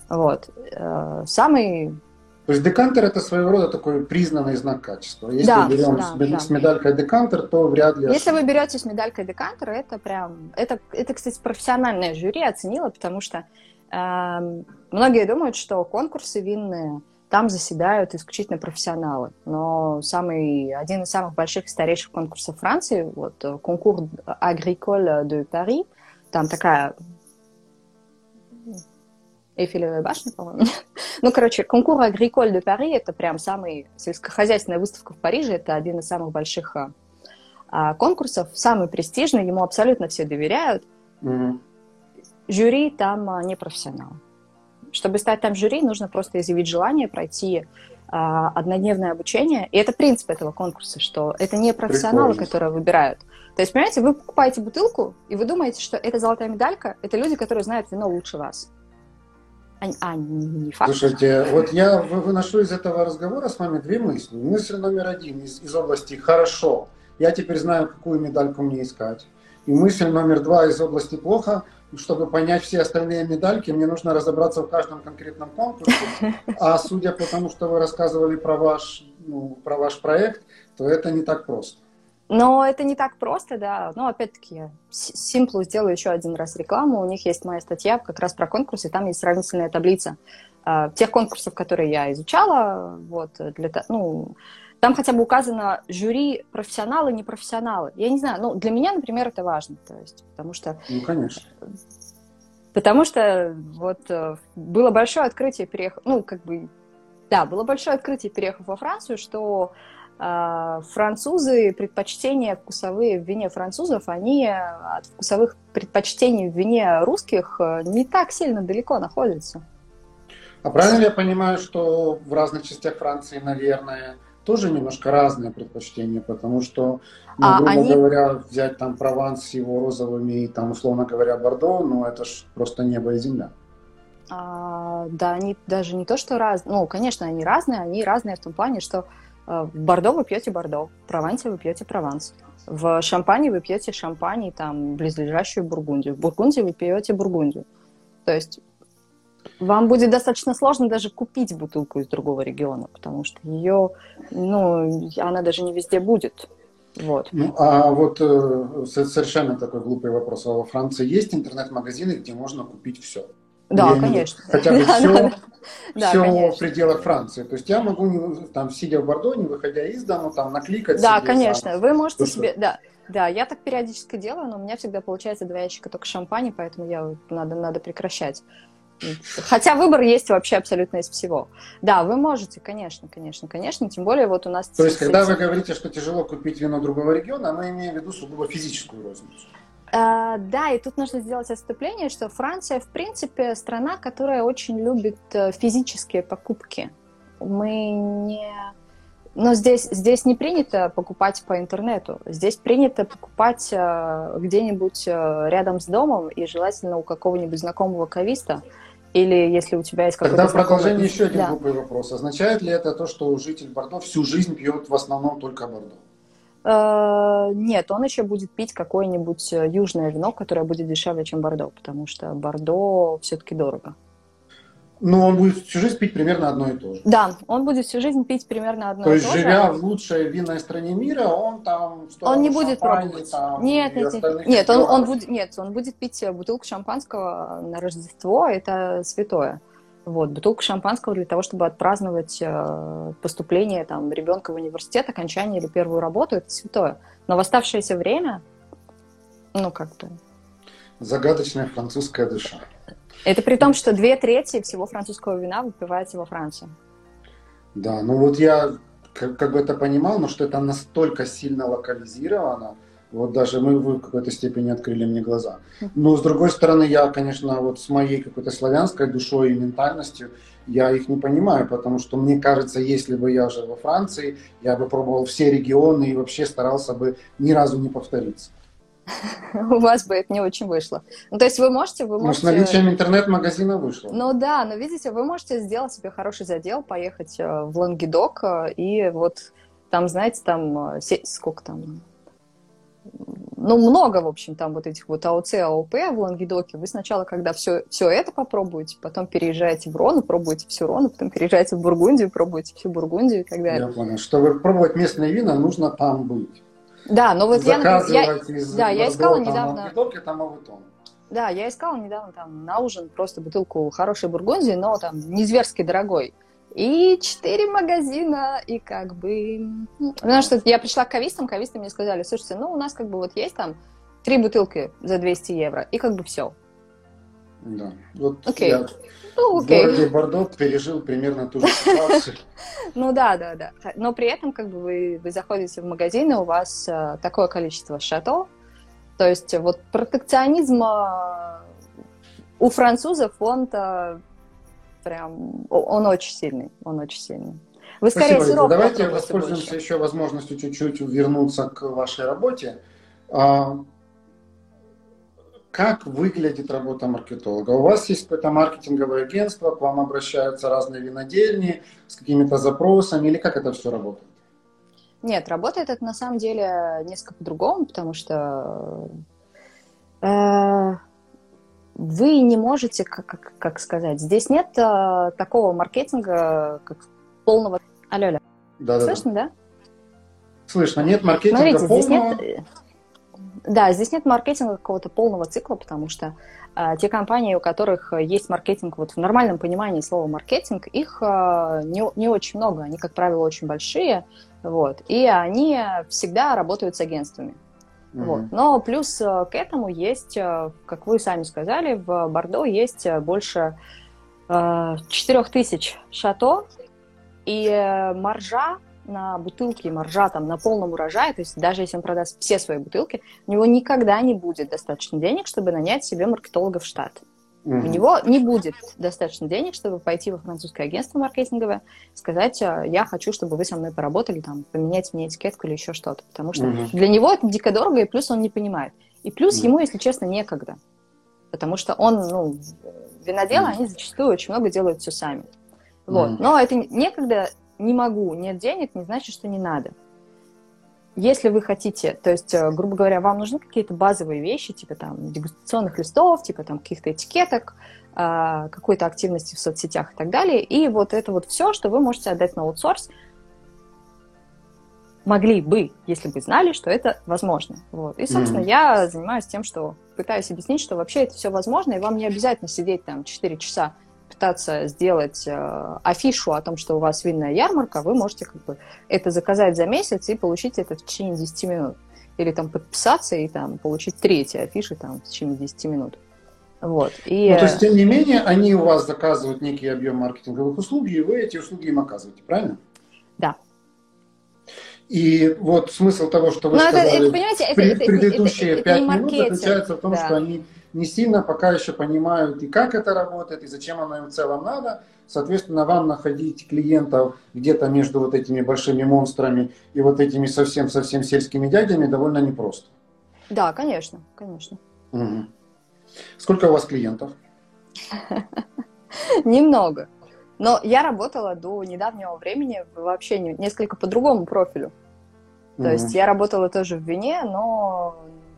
Вот. Э, самый то есть декантер это своего рода такой признанный знак качества. Если да, берем да, с, да. с медалькой декантер, то вряд ли. Если вы берете с медалькой декантер, это прям, это, это, кстати, профессиональное жюри оценило, потому что э, многие думают, что конкурсы винные там заседают исключительно профессионалы. Но самый, один из самых больших и старейших конкурсов Франции, вот конкурс Agricole de Paris, там такая Эйфелевая башня, по-моему. *laughs* ну, короче, конкурс Агриколь де Пари – это прям самый сельскохозяйственная выставка в Париже. Это один из самых больших а, а, конкурсов, самый престижный, ему абсолютно все доверяют. Mm-hmm. Жюри там а, не профессионал. Чтобы стать там жюри, нужно просто изъявить желание пройти а, однодневное обучение. И это принцип этого конкурса, что это не профессионалы, Прикольно. которые выбирают. То есть, понимаете, вы покупаете бутылку, и вы думаете, что это золотая медалька, это люди, которые знают вино лучше вас. А, а не факт. Слушайте, вот я выношу из этого разговора с вами две мысли. Мысль номер один из, из области «хорошо», я теперь знаю, какую медальку мне искать. И мысль номер два из области «плохо», чтобы понять все остальные медальки, мне нужно разобраться в каждом конкретном конкурсе. А судя по тому, что вы рассказывали про ваш, ну, про ваш проект, то это не так просто. Но это не так просто, да. Но опять-таки я Simple сделаю еще один раз рекламу. У них есть моя статья как раз про конкурсы, там есть сравнительная таблица э, тех конкурсов, которые я изучала. Вот, для, ну, там хотя бы указано жюри профессионалы, непрофессионалы. Я не знаю, ну, для меня, например, это важно. То есть, потому что... Ну, конечно. Потому что вот э, было большое открытие, переехав... Ну, как бы... Да, было большое открытие, переехав во Францию, что французы, предпочтения вкусовые в вине французов, они от вкусовых предпочтений в вине русских э, не так сильно далеко находятся. А правильно я понимаю, что в разных частях Франции, наверное, тоже немножко разные предпочтения, потому что, ну, а грубо они... говоря, взять там Прованс с его розовыми и там, условно говоря, Бордо, ну это ж просто небо и земля. А, да, они даже не то, что разные, ну, конечно, они разные, они разные в том плане, что Э, в Бордо вы пьете Бордо, в Провансе вы пьете Прованс. В Шампане вы пьете Шампань, там, близлежащую Бургундию. В Бургундии вы пьете Бургундию. То есть вам будет достаточно сложно даже купить бутылку из другого региона, потому что ее, ну, она даже не везде будет. Вот. Ну, а вот э, совершенно такой глупый вопрос. А во Франции есть интернет-магазины, где можно купить все? Да, я конечно. Не, хотя бы все, *laughs* да, все конечно. в пределах Франции. То есть я могу, там, сидя в Бордо, не выходя из дома, там, накликать Да, конечно. Сам. Вы можете себе... Да. Да, я так периодически делаю, но у меня всегда получается два ящика только шампани, поэтому я надо, надо прекращать. Хотя выбор есть вообще абсолютно из всего. Да, вы можете, конечно, конечно, конечно. Тем более вот у нас... То есть, когда вы говорите, что тяжело купить вино другого региона, мы имеем в виду сугубо физическую розницу. Uh, да, и тут нужно сделать отступление, что Франция, в принципе, страна, которая очень любит э, физические покупки. Мы не... Но здесь, здесь не принято покупать по интернету. Здесь принято покупать uh, где-нибудь uh, рядом с домом и желательно у какого-нибудь знакомого кависта. Или если у тебя есть какой-то... Тогда в продолжение еще один да. глупый вопрос. Означает ли это то, что житель Бордо всю жизнь пьет в основном только Бордо? Э, нет, он еще будет пить какое-нибудь э, южное вино, которое будет дешевле, чем Бордо, потому что Бордо все-таки дорого. Но он будет всю жизнь пить примерно одно и то же. Да, он будет всю жизнь пить примерно одно то и то же. То есть, живя в лучшей винной стране мира, он там... Он не будет пробовать. Там, нет, нет, нет. Нет он, он будет, нет, он будет пить бутылку шампанского на Рождество, это святое вот, бутылку шампанского для того, чтобы отпраздновать э, поступление там, ребенка в университет, окончание или первую работу, это святое. Но в оставшееся время, ну, как-то... Загадочная французская душа. Это при том, что две трети всего французского вина выпивается во Франции. Да, ну вот я как, как бы это понимал, но что это настолько сильно локализировано, Вот даже мы вы в какой-то степени открыли мне глаза. Но с другой стороны, я, конечно, вот с моей какой-то славянской душой и ментальностью, я их не понимаю, потому что мне кажется, если бы я жил во Франции, я бы пробовал все регионы и вообще старался бы ни разу не повториться. У вас бы это не очень вышло. Ну, то есть вы можете... Вы можете... Ну, с наличием интернет-магазина вышло. Ну да, но видите, вы можете сделать себе хороший задел, поехать э, в Лангедок э, и вот там, знаете, там э, сколько там ну, много, в общем, там вот этих вот АОЦ, АОП в Лангедоке. Вы сначала, когда все, все это попробуете, потом переезжаете в Рону, пробуете всю Рону, потом переезжаете в Бургундию, пробуете всю Бургундию и так далее. Я понял. Чтобы пробовать местные вина, нужно там быть. Да, но вот я, например, я, из да, я искала недавно... Лангедоке, там Авутон. Да, я искала недавно там на ужин просто бутылку хорошей бургундии, но там не зверски дорогой. И четыре магазина, и как бы... Потому что я пришла к кавистам, кависты мне сказали, слушайте, ну у нас как бы вот есть там три бутылки за 200 евро, и как бы все. Да, вот окей. я ну, в городе Бордо пережил примерно ту же ситуацию. *laughs* Ну да, да, да. Но при этом как бы вы, вы заходите в магазин, и у вас э, такое количество шато, то есть вот протекционизм у французов, он-то прям, он очень сильный, он очень сильный. Вы скорее Спасибо, сырок Давайте воспользуемся больше. еще возможностью чуть-чуть вернуться к вашей работе. А, как выглядит работа маркетолога? У вас есть какое-то маркетинговое агентство, к вам обращаются разные винодельни с какими-то запросами, или как это все работает? Нет, работает это на самом деле несколько по-другому, потому что э, вы не можете, как, как, как сказать, здесь нет э, такого маркетинга, как полного... Алло, алло. Да, Слышно, да? да? Слышно, нет маркетинга Смотрите, полного... здесь нет... Да, здесь нет маркетинга какого-то полного цикла, потому что э, те компании, у которых есть маркетинг, вот в нормальном понимании слова маркетинг, их э, не, не очень много, они, как правило, очень большие, вот, и они всегда работают с агентствами. Вот. Но плюс э, к этому есть, э, как вы сами сказали, в Бордо есть э, больше 4000 шато, и маржа на бутылки, маржа там на полном урожае, то есть даже если он продаст все свои бутылки, у него никогда не будет достаточно денег, чтобы нанять себе маркетолога в штат. Mm-hmm. У него не будет достаточно денег, чтобы пойти во французское агентство маркетинговое, сказать, «А, я хочу, чтобы вы со мной поработали, там, поменять мне этикетку или еще что-то. Потому что mm-hmm. для него это дико дорого, и плюс он не понимает. И плюс mm-hmm. ему, если честно, некогда. Потому что он, ну, виноделы, mm-hmm. они зачастую очень много делают все сами. Вот. Mm-hmm. Но это некогда, не могу, нет денег, не значит, что не надо. Если вы хотите, то есть, э, грубо говоря, вам нужны какие-то базовые вещи, типа там дегустационных листов, типа там каких-то этикеток, а, какой-то активности в соцсетях и так далее, и вот это вот все, что вы можете отдать на аутсорс, могли бы, если бы знали, что это возможно. Вот. И, собственно, mm-hmm. я занимаюсь тем, что пытаюсь объяснить, что вообще это все возможно, и вам не обязательно сидеть там 4 часа пытаться сделать э, афишу о том, что у вас винная ярмарка, вы можете как бы это заказать за месяц и получить это в течение 10 минут. Или там подписаться и там получить третьи афиши там в течение 10 минут. Вот. И... Ну, то есть, тем не менее, они у вас заказывают некий объем маркетинговых услуг, и вы эти услуги им оказываете, правильно? Да. И вот смысл того, что вы Но сказали это, это, понимаете, это, это, предыдущие пять минут заключается в том, да. что они не сильно пока еще понимают и как это работает, и зачем оно им в целом надо. Соответственно, вам находить клиентов где-то между вот этими большими монстрами и вот этими совсем-совсем сельскими дядями довольно непросто. Да, конечно, конечно. Угу. Сколько у вас клиентов? *laughs* Немного. Но я работала до недавнего времени вообще несколько по другому профилю. То есть я работала тоже в вине, но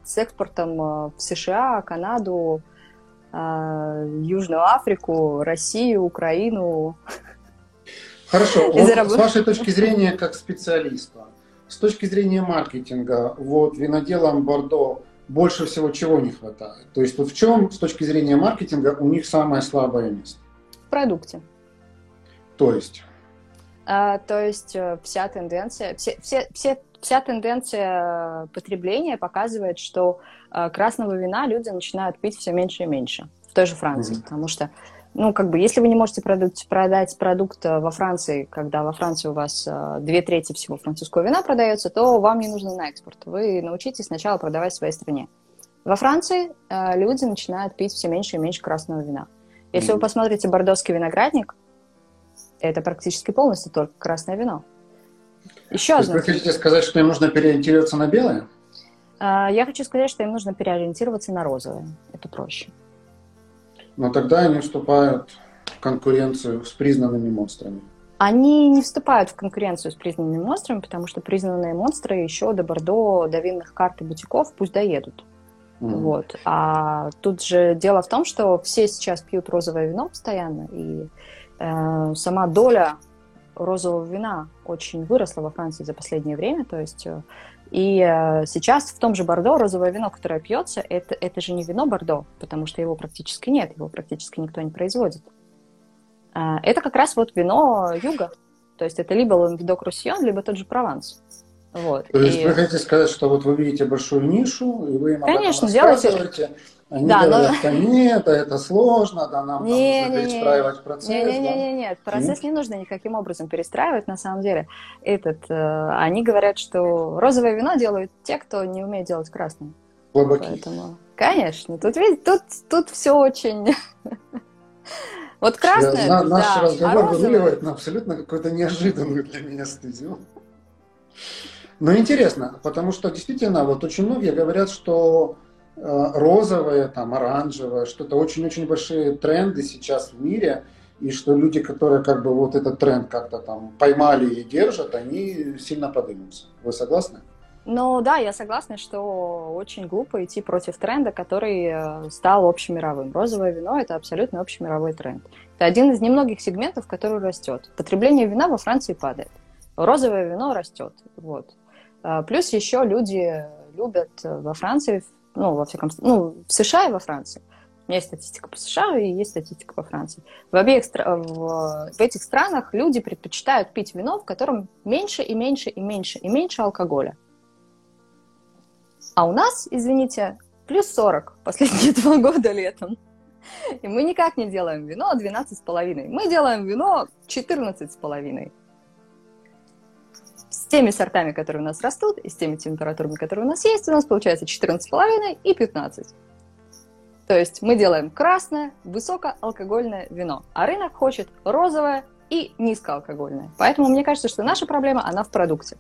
с экспортом э, в США, Канаду, э, Южную Африку, Россию, Украину. Хорошо. Вот с вашей точки зрения, как специалиста, с точки зрения маркетинга, вот виноделам Бордо больше всего чего не хватает? То есть вот в чем с точки зрения маркетинга у них самое слабое место? В продукте. То есть? А, то есть э, вся тенденция, все, все, все вся тенденция потребления показывает, что э, красного вина люди начинают пить все меньше и меньше в той же Франции, mm-hmm. потому что ну, как бы, если вы не можете продать, продать продукт э, во Франции, когда во Франции у вас э, две трети всего французского вина продается, то вам не нужно на экспорт. Вы научитесь сначала продавать в своей стране. Во Франции э, люди начинают пить все меньше и меньше красного вина. Если mm. вы посмотрите бордоский виноградник, это практически полностью только красное вино. Еще одно. Вы хотите сказать, что им нужно переориентироваться на белое? Э, я хочу сказать, что им нужно переориентироваться на розовое. Это проще. Но тогда они вступают в конкуренцию с признанными монстрами. Они не вступают в конкуренцию с признанными монстрами, потому что признанные монстры еще до Бордо, до винных карт и бутиков пусть доедут. Mm. Вот. А тут же дело в том, что все сейчас пьют розовое вино постоянно, и э, сама доля розового вина очень выросла во Франции за последнее время. То есть э, и э, сейчас в том же Бордо розовое вино, которое пьется, это, это же не вино Бордо, потому что его практически нет, его практически никто не производит. Э, это как раз вот вино юга. То есть это либо Лангедок Руссион, либо тот же Прованс. Вот. То есть и... вы хотите сказать, что вот вы видите большую нишу, и вы им Конечно, рассказываете, они да, говорят, но... нет, это сложно, да, нам не, нужно не, перестраивать процесс. Нет, нет, нет, нет, процесс не нужно никаким образом перестраивать, на самом деле. Этот, э, они говорят, что розовое вино делают те, кто не умеет делать красное. Слабаки. Поэтому, конечно, тут, видите, тут, тут все очень... *laughs* Вот красное, да, Наш да, разговор а розовое... на абсолютно какую-то неожиданную для меня стезю. Но интересно, потому что действительно вот очень многие говорят, что розовое, там, оранжевое, что-то очень-очень большие тренды сейчас в мире, и что люди, которые как бы вот этот тренд как-то там поймали и держат, они сильно подымутся. Вы согласны? Ну да, я согласна, что очень глупо идти против тренда, который э, стал общемировым. Розовое вино – это абсолютно общемировой тренд. Это один из немногих сегментов, который растет. Потребление вина во Франции падает. Розовое вино растет. Вот. А, плюс еще люди любят во Франции ну, во всяком ну, в США и во Франции. У меня есть статистика по США и есть статистика по Франции. В, обеих, в, в этих странах люди предпочитают пить вино, в котором меньше и меньше и меньше и меньше алкоголя. А у нас, извините, плюс 40 последние *laughs* два года летом. И мы никак не делаем вино 12,5. Мы делаем вино 14,5 с теми сортами, которые у нас растут, и с теми температурами, которые у нас есть, у нас получается 14,5 и 15. То есть мы делаем красное, высокоалкогольное вино, а рынок хочет розовое и низкоалкогольное. Поэтому мне кажется, что наша проблема, она в продукте.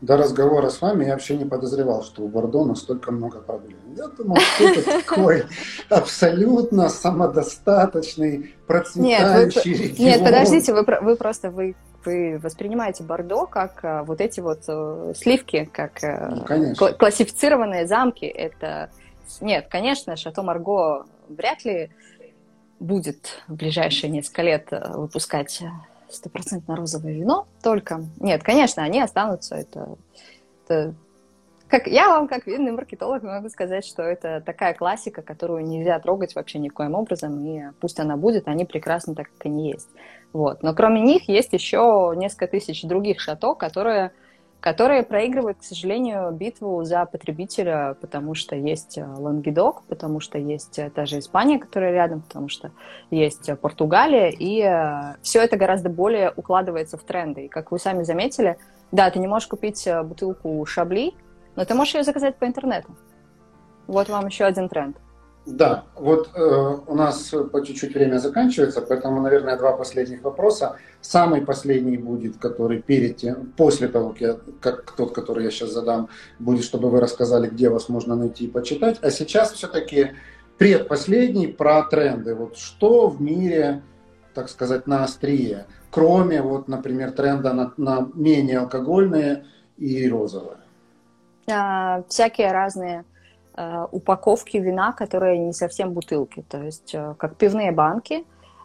До разговора с вами я вообще не подозревал, что у Бордо настолько много проблем. Я думал, что это такой абсолютно самодостаточный, процветающий нет, вы, регион. Нет, подождите, вы, вы просто вы вы воспринимаете Бордо как а, вот эти вот э, сливки, как э, ну, классифицированные замки. Это нет, конечно, Шато Марго вряд ли будет в ближайшие несколько лет э, выпускать стопроцентно розовое вино только. Нет, конечно, они останутся. Это, это как я вам, как винный маркетолог, могу сказать, что это такая классика, которую нельзя трогать вообще никоим образом, и пусть она будет, они прекрасны так, как они есть. Вот. Но кроме них есть еще несколько тысяч других шато, которые, которые проигрывают, к сожалению, битву за потребителя, потому что есть э, Лангедок, потому что есть э, та же Испания, которая рядом, потому что есть э, Португалия, и все это гораздо более укладывается в тренды. И как вы сами заметили, да, ты не можешь купить бутылку Шабли, но ты можешь ее заказать по интернету. Вот вам еще один тренд. Да, вот э, у нас по чуть-чуть время заканчивается, поэтому, наверное, два последних вопроса. Самый последний будет, который перед тем, после того, как, я, как тот, который я сейчас задам, будет, чтобы вы рассказали, где вас можно найти и почитать. А сейчас все-таки предпоследний про тренды. Вот что в мире, так сказать, на острие, кроме, вот, например, тренда на, на менее алкогольные и розовые? А, всякие разные упаковки вина, которые не совсем бутылки, то есть э, как пивные банки,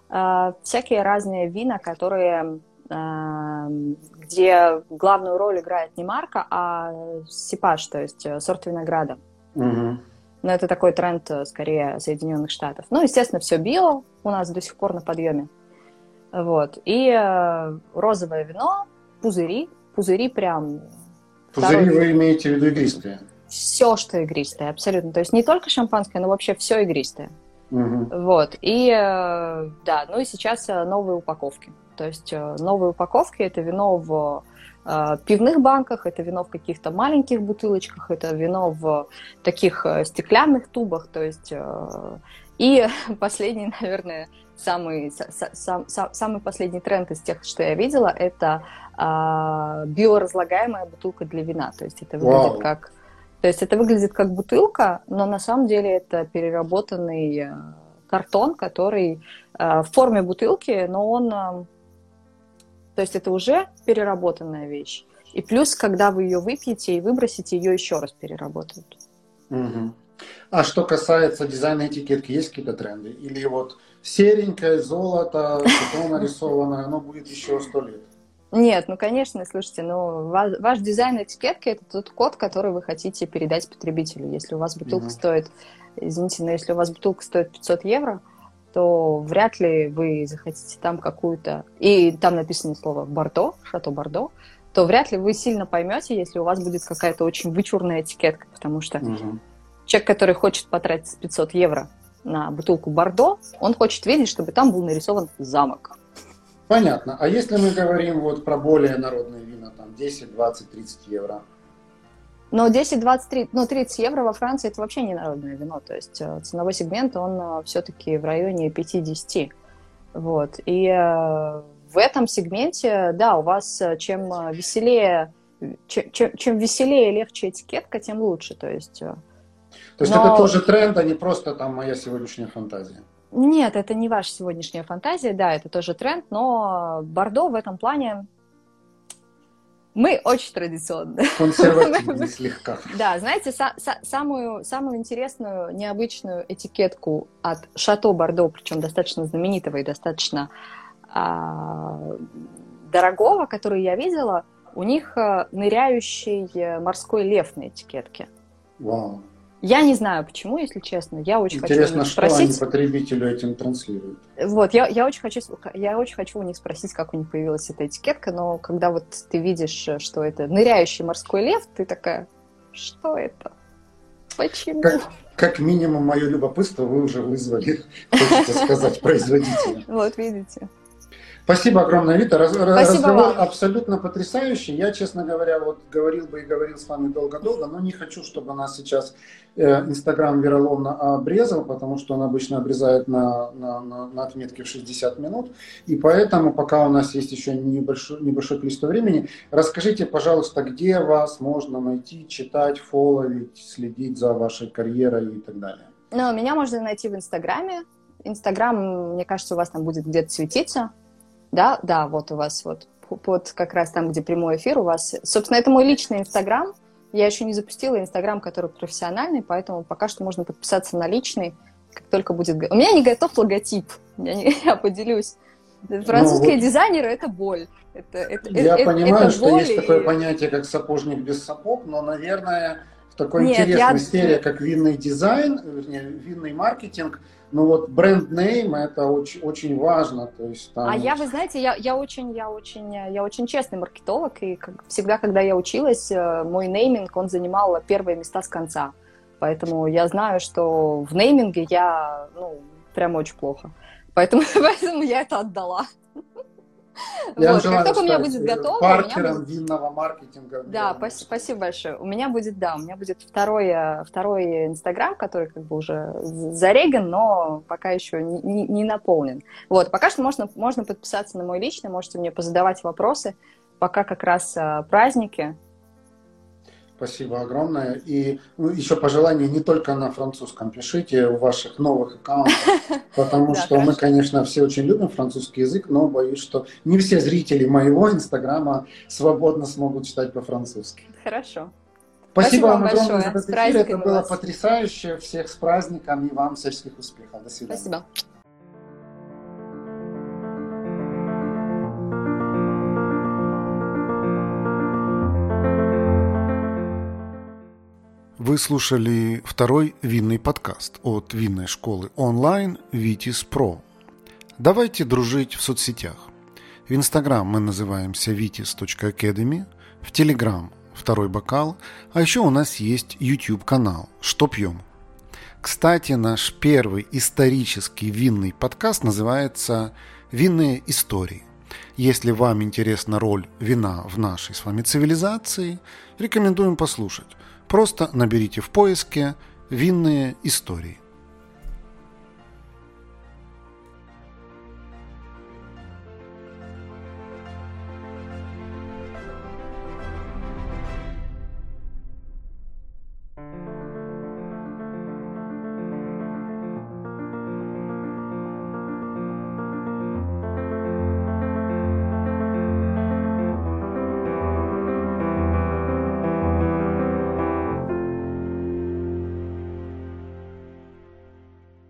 э, всякие разные вина, которые где главную роль играет не марка, а сипаж, то есть сорт винограда. Угу. Но это такой тренд скорее Соединенных Штатов. Ну, естественно, все био у нас до сих пор на подъеме. Вот. И розовое вино, пузыри. Пузыри прям... Пузыри вы имеете в виду игристые? Все, что игристое, абсолютно. То есть не только шампанское, но вообще все игристое. Угу. Вот. И э, да, ну и сейчас э, новые упаковки. То есть э, новые упаковки это вино в пивных банках, это вино в каких-то маленьких бутылочках, это вино в таких стеклянных тубах, то есть и *laughs* последний, наверное, самый, сам, сам, самый последний тренд из тех, что я видела, это а, биоразлагаемая бутылка для вина, то есть это выглядит Вау. как то есть это выглядит как бутылка, но на самом деле это переработанный э, картон, который э, в форме бутылки, но он... Э, то есть это уже переработанная вещь. И плюс, когда вы ее выпьете и выбросите, ее еще раз переработают. Угу. А что касается дизайна этикетки, есть какие-то тренды? Или вот серенькое золото, *laughs* что нарисованное, оно будет еще сто лет? Нет, ну конечно, слушайте, ну ваш, ваш дизайн этикетки это тот код, который вы хотите передать потребителю. Если у вас бутылка mm-hmm. стоит, извините, но если у вас бутылка стоит 500 евро, то вряд ли вы захотите там какую-то, и там написано слово Бордо, Шато Бордо, то вряд ли вы сильно поймете, если у вас будет какая-то очень вычурная этикетка, потому что mm-hmm. человек, который хочет потратить 500 евро на бутылку Бордо, он хочет видеть, чтобы там был нарисован замок. Понятно. А если мы говорим вот про более народные вина, там 10, 20, 30 евро? Но 10, 20, 30, ну 30 евро во Франции это вообще не народное вино. То есть э, ценовой сегмент, он э, все-таки в районе 50. Вот. И э, в этом сегменте, да, у вас чем веселее, чем, чем, чем веселее и легче этикетка, тем лучше. То есть, То есть но... это тоже тренд, а не просто там моя сегодняшняя фантазия. Нет, это не ваша сегодняшняя фантазия, да, это тоже тренд, но Бордо в этом плане мы очень традиционные. Консервативны *laughs* слегка. Да, знаете, самую, самую интересную, необычную этикетку от Шато Бордо, причем достаточно знаменитого и достаточно а, дорогого, которую я видела, у них а, ныряющий э, морской лев на этикетке. Вау. Я не знаю, почему, если честно. Я очень Интересно, хочу спросить. Интересно, что они потребителю этим транслируют. Вот, я, я, очень хочу, я очень хочу у них спросить, как у них появилась эта этикетка, но когда вот ты видишь, что это ныряющий морской лев, ты такая, что это? Почему? Как, как минимум, мое любопытство вы уже вызвали, *laughs* хочется сказать, производителя. Вот, видите. Спасибо огромное, Вита. Раз, Спасибо разговор вам. абсолютно потрясающий. Я, честно говоря, вот говорил бы и говорил с вами долго-долго, но не хочу, чтобы нас сейчас э, Инстаграм вероломно обрезал, потому что он обычно обрезает на, на, на, на отметке в 60 минут. И поэтому, пока у нас есть еще небольшое, небольшое количество времени, расскажите, пожалуйста, где вас можно найти, читать, фолловить, следить за вашей карьерой и так далее. Ну, меня можно найти в Инстаграме. Инстаграм, мне кажется, у вас там будет где-то светиться. Да, да, вот у вас вот под как раз там, где прямой эфир у вас. Собственно, это мой личный Инстаграм. Я еще не запустила Инстаграм, который профессиональный, поэтому пока что можно подписаться на личный, как только будет... У меня не готов логотип, я, не, *laughs* я поделюсь. Французские ну, вот... дизайнеры – это боль. Это, это, я это, понимаю, это что есть и... такое понятие, как сапожник без сапог, но, наверное, в такой Нет, интересной я... сфере, как винный дизайн, вернее, винный маркетинг – ну вот бренд-нейм это очень, очень важно. То есть, там... А я, вы знаете, я, я, очень, я, очень, я очень честный маркетолог, и как, всегда, когда я училась, э, мой нейминг, он занимал первые места с конца. Поэтому я знаю, что в нейминге я, ну, прям очень плохо. Поэтому, *laughs* поэтому я это отдала. Я вот, желаю как только у меня будет готово... Паркером будет... винного маркетинга. Да, спасибо, спасибо большое. У меня будет, да, у меня будет второй, э, второй Инстаграм, который как бы уже зареган, но пока еще не, не, не наполнен. Вот, пока что можно, можно подписаться на мой личный, можете мне позадавать вопросы. Пока как раз э, праздники, Спасибо огромное. И ну, еще пожелания не только на французском пишите в ваших новых аккаунтах, *laughs* потому что мы, конечно, все очень любим французский язык, но боюсь, что не все зрители моего инстаграма свободно смогут читать по-французски. Хорошо. Спасибо, вам огромное за этот эфир. Это было потрясающе. Всех с праздником и вам всяческих успехов. До свидания. Спасибо. Вы слушали второй винный подкаст от винной школы онлайн Vitis Pro. Давайте дружить в соцсетях. В Инстаграм мы называемся vitis.academy, в Телеграм «Второй бокал», а еще у нас есть YouTube-канал «Что пьем?». Кстати, наш первый исторический винный подкаст называется «Винные истории». Если вам интересна роль вина в нашей с вами цивилизации, рекомендуем послушать. Просто наберите в поиске «Винные истории».